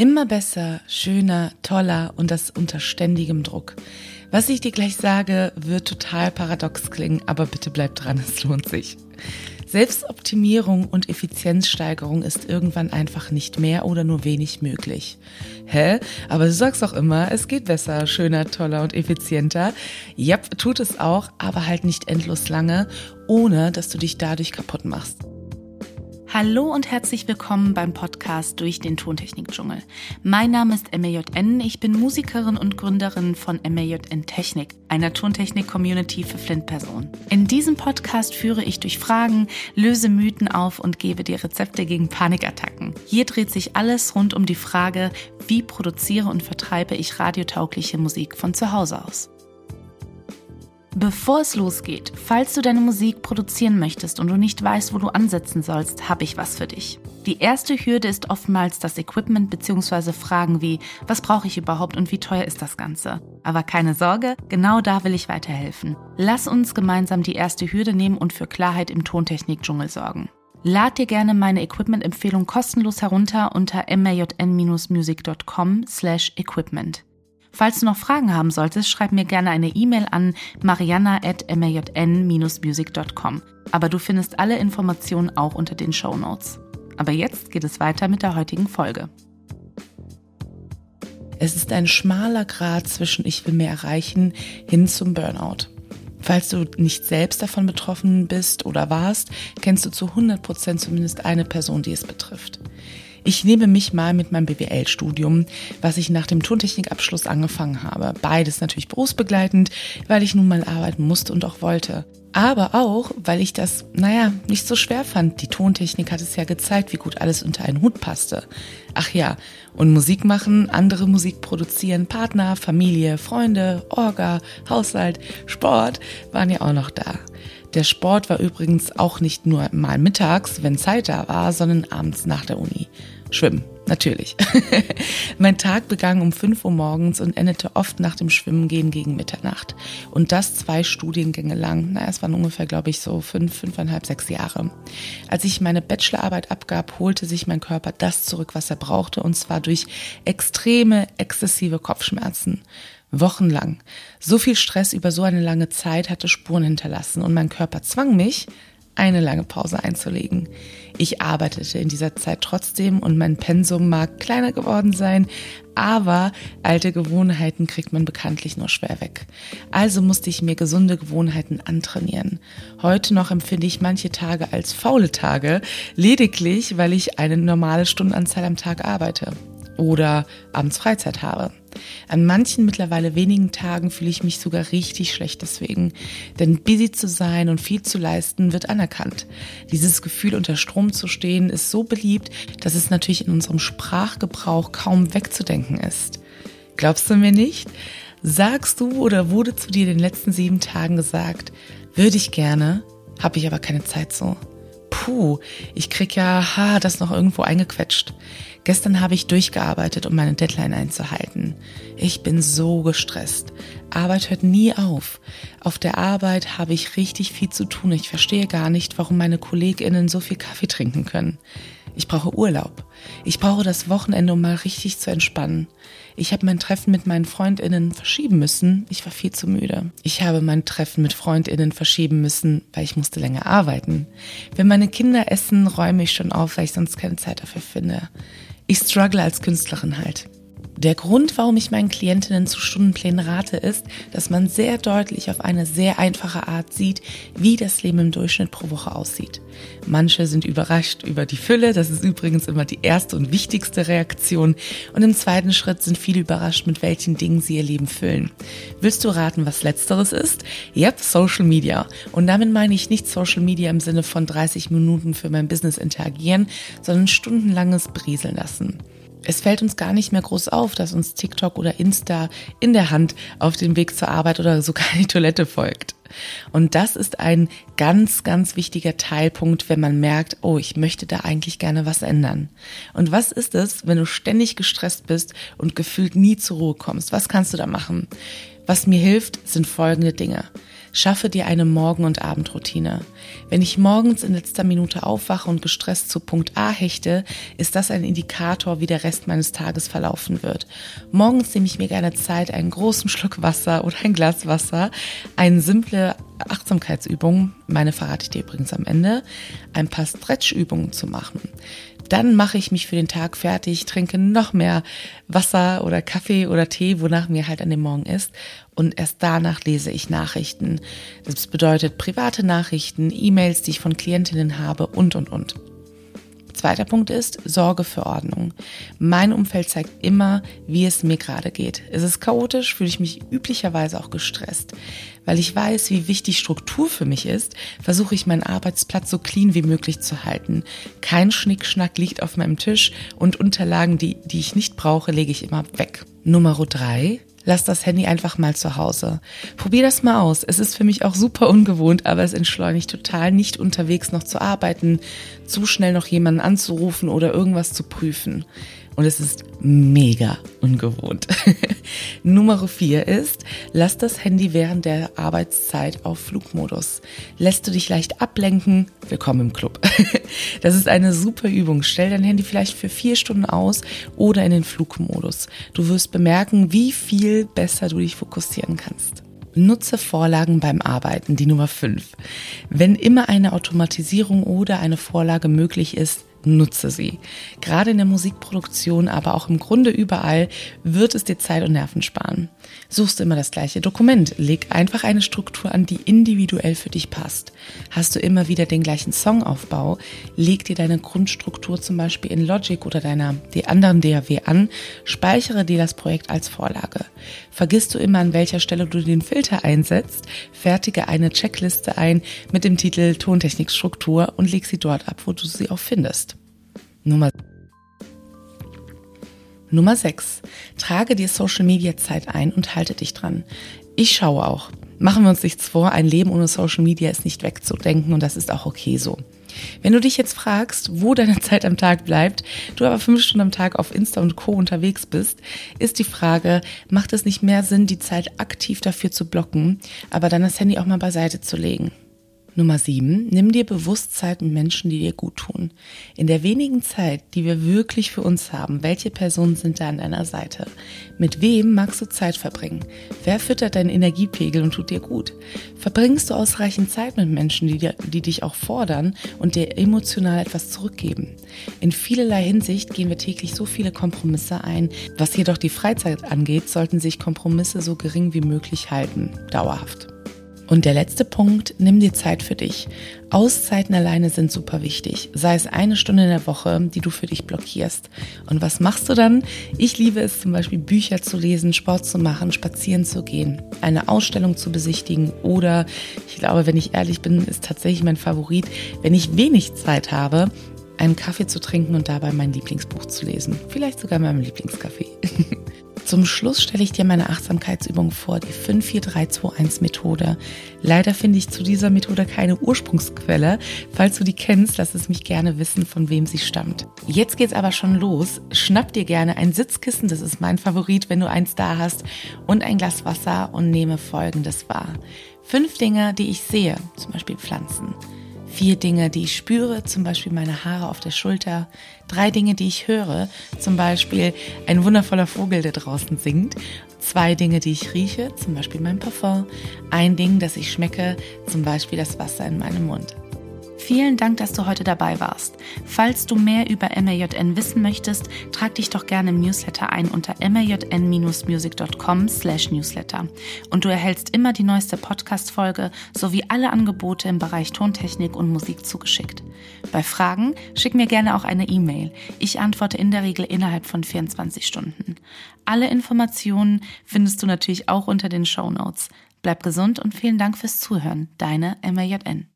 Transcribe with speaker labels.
Speaker 1: Immer besser, schöner, toller und das unter ständigem Druck. Was ich dir gleich sage, wird total paradox klingen, aber bitte bleib dran, es lohnt sich. Selbstoptimierung und Effizienzsteigerung ist irgendwann einfach nicht mehr oder nur wenig möglich. Hä? Aber du sagst auch immer, es geht besser, schöner, toller und effizienter. Jap, tut es auch, aber halt nicht endlos lange, ohne dass du dich dadurch kaputt machst.
Speaker 2: Hallo und herzlich willkommen beim Podcast durch den Tontechnik-Dschungel. Mein Name ist MAJN, ich bin Musikerin und Gründerin von MAJN Technik, einer Tontechnik-Community für Flint-Personen. In diesem Podcast führe ich durch Fragen, löse Mythen auf und gebe dir Rezepte gegen Panikattacken. Hier dreht sich alles rund um die Frage, wie produziere und vertreibe ich radiotaugliche Musik von zu Hause aus. Bevor es losgeht, falls du deine Musik produzieren möchtest und du nicht weißt, wo du ansetzen sollst, habe ich was für dich. Die erste Hürde ist oftmals das Equipment bzw. Fragen wie, was brauche ich überhaupt und wie teuer ist das Ganze? Aber keine Sorge, genau da will ich weiterhelfen. Lass uns gemeinsam die erste Hürde nehmen und für Klarheit im Tontechnik-Dschungel sorgen. Lad dir gerne meine Equipment-Empfehlung kostenlos herunter unter majn-music.com slash equipment. Falls du noch Fragen haben solltest, schreib mir gerne eine E-Mail an mariana.majn-music.com. Aber du findest alle Informationen auch unter den Show Notes. Aber jetzt geht es weiter mit der heutigen Folge.
Speaker 1: Es ist ein schmaler Grad zwischen ich will mehr erreichen hin zum Burnout. Falls du nicht selbst davon betroffen bist oder warst, kennst du zu 100 Prozent zumindest eine Person, die es betrifft. Ich nehme mich mal mit meinem BWL-Studium, was ich nach dem Tontechnikabschluss angefangen habe. Beides natürlich berufsbegleitend, weil ich nun mal arbeiten musste und auch wollte. Aber auch, weil ich das, naja, nicht so schwer fand. Die Tontechnik hat es ja gezeigt, wie gut alles unter einen Hut passte. Ach ja, und Musik machen, andere Musik produzieren, Partner, Familie, Freunde, Orga, Haushalt, Sport waren ja auch noch da. Der Sport war übrigens auch nicht nur mal mittags, wenn Zeit da war, sondern abends nach der Uni. Schwimmen, natürlich. mein Tag begann um 5 Uhr morgens und endete oft nach dem Schwimmengehen gegen Mitternacht. Und das zwei Studiengänge lang. Na, es waren ungefähr, glaube ich, so fünf, fünfeinhalb, sechs Jahre. Als ich meine Bachelorarbeit abgab, holte sich mein Körper das zurück, was er brauchte, und zwar durch extreme, exzessive Kopfschmerzen. Wochenlang. So viel Stress über so eine lange Zeit hatte Spuren hinterlassen und mein Körper zwang mich, eine lange Pause einzulegen. Ich arbeitete in dieser Zeit trotzdem und mein Pensum mag kleiner geworden sein, aber alte Gewohnheiten kriegt man bekanntlich nur schwer weg. Also musste ich mir gesunde Gewohnheiten antrainieren. Heute noch empfinde ich manche Tage als faule Tage, lediglich weil ich eine normale Stundenanzahl am Tag arbeite oder abends Freizeit habe. An manchen mittlerweile wenigen Tagen fühle ich mich sogar richtig schlecht deswegen. Denn busy zu sein und viel zu leisten wird anerkannt. Dieses Gefühl unter Strom zu stehen ist so beliebt, dass es natürlich in unserem Sprachgebrauch kaum wegzudenken ist. Glaubst du mir nicht? Sagst du oder wurde zu dir in den letzten sieben Tagen gesagt, würde ich gerne, habe ich aber keine Zeit so. Puh, ich krieg ja ha, das noch irgendwo eingequetscht. Gestern habe ich durchgearbeitet, um meine Deadline einzuhalten. Ich bin so gestresst. Arbeit hört nie auf. Auf der Arbeit habe ich richtig viel zu tun. Ich verstehe gar nicht, warum meine Kolleginnen so viel Kaffee trinken können. Ich brauche Urlaub. Ich brauche das Wochenende, um mal richtig zu entspannen. Ich habe mein Treffen mit meinen Freundinnen verschieben müssen. Ich war viel zu müde. Ich habe mein Treffen mit Freundinnen verschieben müssen, weil ich musste länger arbeiten. Wenn meine Kinder essen, räume ich schon auf, weil ich sonst keine Zeit dafür finde. Ich struggle als Künstlerin halt. Der Grund, warum ich meinen Klientinnen zu Stundenplänen rate, ist, dass man sehr deutlich auf eine sehr einfache Art sieht, wie das Leben im Durchschnitt pro Woche aussieht. Manche sind überrascht über die Fülle, das ist übrigens immer die erste und wichtigste Reaktion. Und im zweiten Schritt sind viele überrascht, mit welchen Dingen sie ihr Leben füllen. Willst du raten, was letzteres ist? Yep, Social Media. Und damit meine ich nicht Social Media im Sinne von 30 Minuten für mein Business interagieren, sondern stundenlanges Brieseln lassen. Es fällt uns gar nicht mehr groß auf, dass uns TikTok oder Insta in der Hand auf dem Weg zur Arbeit oder sogar die Toilette folgt. Und das ist ein ganz, ganz wichtiger Teilpunkt, wenn man merkt, oh, ich möchte da eigentlich gerne was ändern. Und was ist es, wenn du ständig gestresst bist und gefühlt nie zur Ruhe kommst? Was kannst du da machen? Was mir hilft, sind folgende Dinge. Schaffe dir eine Morgen- und Abendroutine. Wenn ich morgens in letzter Minute aufwache und gestresst zu Punkt A hechte, ist das ein Indikator, wie der Rest meines Tages verlaufen wird. Morgens nehme ich mir gerne Zeit, einen großen Schluck Wasser oder ein Glas Wasser, eine simple Achtsamkeitsübung, meine verrate ich dir übrigens am Ende, ein paar Stretchübungen zu machen. Dann mache ich mich für den Tag fertig, trinke noch mehr Wasser oder Kaffee oder Tee, wonach mir halt an dem Morgen ist. Und erst danach lese ich Nachrichten. Das bedeutet private Nachrichten, E-Mails, die ich von Klientinnen habe und, und, und. Zweiter Punkt ist Sorge für Ordnung. Mein Umfeld zeigt immer, wie es mir gerade geht. Ist es chaotisch, fühle ich mich üblicherweise auch gestresst. Weil ich weiß, wie wichtig Struktur für mich ist, versuche ich meinen Arbeitsplatz so clean wie möglich zu halten. Kein Schnickschnack liegt auf meinem Tisch und Unterlagen, die, die ich nicht brauche, lege ich immer weg. Nummer drei, lass das Handy einfach mal zu Hause. Probier das mal aus. Es ist für mich auch super ungewohnt, aber es entschleunigt total, nicht unterwegs noch zu arbeiten, zu schnell noch jemanden anzurufen oder irgendwas zu prüfen und es ist mega ungewohnt. Nummer vier ist, lass das Handy während der Arbeitszeit auf Flugmodus. Lässt du dich leicht ablenken? Willkommen im Club. Das ist eine super Übung. Stell dein Handy vielleicht für vier Stunden aus oder in den Flugmodus. Du wirst bemerken, wie viel besser du dich fokussieren kannst. Nutze Vorlagen beim Arbeiten, die Nummer 5. Wenn immer eine Automatisierung oder eine Vorlage möglich ist, nutze sie. Gerade in der Musikproduktion, aber auch im Grunde überall wird es dir Zeit und Nerven sparen. Suchst du immer das gleiche Dokument, leg einfach eine Struktur an, die individuell für dich passt. Hast du immer wieder den gleichen Songaufbau, leg dir deine Grundstruktur zum Beispiel in Logic oder deiner die anderen DAW an, speichere dir das Projekt als Vorlage. Vergisst du immer, an welcher Stelle du den Filter einsetzt, fertige eine Checkliste ein mit dem Titel Tontechnikstruktur und leg sie dort ab, wo du sie auch findest. Nummer Nummer 6. Trage dir Social Media Zeit ein und halte dich dran. Ich schaue auch. Machen wir uns nichts vor, ein Leben ohne Social Media ist nicht wegzudenken und das ist auch okay so. Wenn du dich jetzt fragst, wo deine Zeit am Tag bleibt, du aber fünf Stunden am Tag auf Insta und Co. unterwegs bist, ist die Frage, macht es nicht mehr Sinn, die Zeit aktiv dafür zu blocken, aber dann das Handy auch mal beiseite zu legen? Nummer sieben, nimm dir bewusst Zeit mit Menschen, die dir gut tun. In der wenigen Zeit, die wir wirklich für uns haben, welche Personen sind da an deiner Seite? Mit wem magst du Zeit verbringen? Wer füttert deinen Energiepegel und tut dir gut? Verbringst du ausreichend Zeit mit Menschen, die, dir, die dich auch fordern und dir emotional etwas zurückgeben? In vielerlei Hinsicht gehen wir täglich so viele Kompromisse ein. Was jedoch die Freizeit angeht, sollten sich Kompromisse so gering wie möglich halten. Dauerhaft. Und der letzte Punkt, nimm dir Zeit für dich. Auszeiten alleine sind super wichtig. Sei es eine Stunde in der Woche, die du für dich blockierst. Und was machst du dann? Ich liebe es zum Beispiel, Bücher zu lesen, Sport zu machen, spazieren zu gehen, eine Ausstellung zu besichtigen oder, ich glaube, wenn ich ehrlich bin, ist tatsächlich mein Favorit, wenn ich wenig Zeit habe, einen Kaffee zu trinken und dabei mein Lieblingsbuch zu lesen. Vielleicht sogar meinem Lieblingskaffee. Zum Schluss stelle ich dir meine Achtsamkeitsübung vor, die 54321 Methode. Leider finde ich zu dieser Methode keine Ursprungsquelle. Falls du die kennst, lass es mich gerne wissen, von wem sie stammt. Jetzt geht's aber schon los. Schnapp dir gerne ein Sitzkissen, das ist mein Favorit, wenn du eins da hast, und ein Glas Wasser und nehme folgendes wahr. Fünf Dinge, die ich sehe, zum Beispiel Pflanzen. Vier Dinge, die ich spüre, zum Beispiel meine Haare auf der Schulter. Drei Dinge, die ich höre, zum Beispiel ein wundervoller Vogel, der draußen singt. Zwei Dinge, die ich rieche, zum Beispiel mein Parfum. Ein Ding, das ich schmecke, zum Beispiel das Wasser in meinem Mund. Vielen Dank, dass du heute dabei warst. Falls du mehr über MAJN wissen möchtest, trag dich doch gerne im Newsletter ein unter majn-music.com slash newsletter. Und du erhältst immer die neueste Podcast-Folge sowie alle Angebote im Bereich Tontechnik und Musik zugeschickt. Bei Fragen schick mir gerne auch eine E-Mail. Ich antworte in der Regel innerhalb von 24 Stunden. Alle Informationen findest du natürlich auch unter den Show Notes. Bleib gesund und vielen Dank fürs Zuhören. Deine MAJN.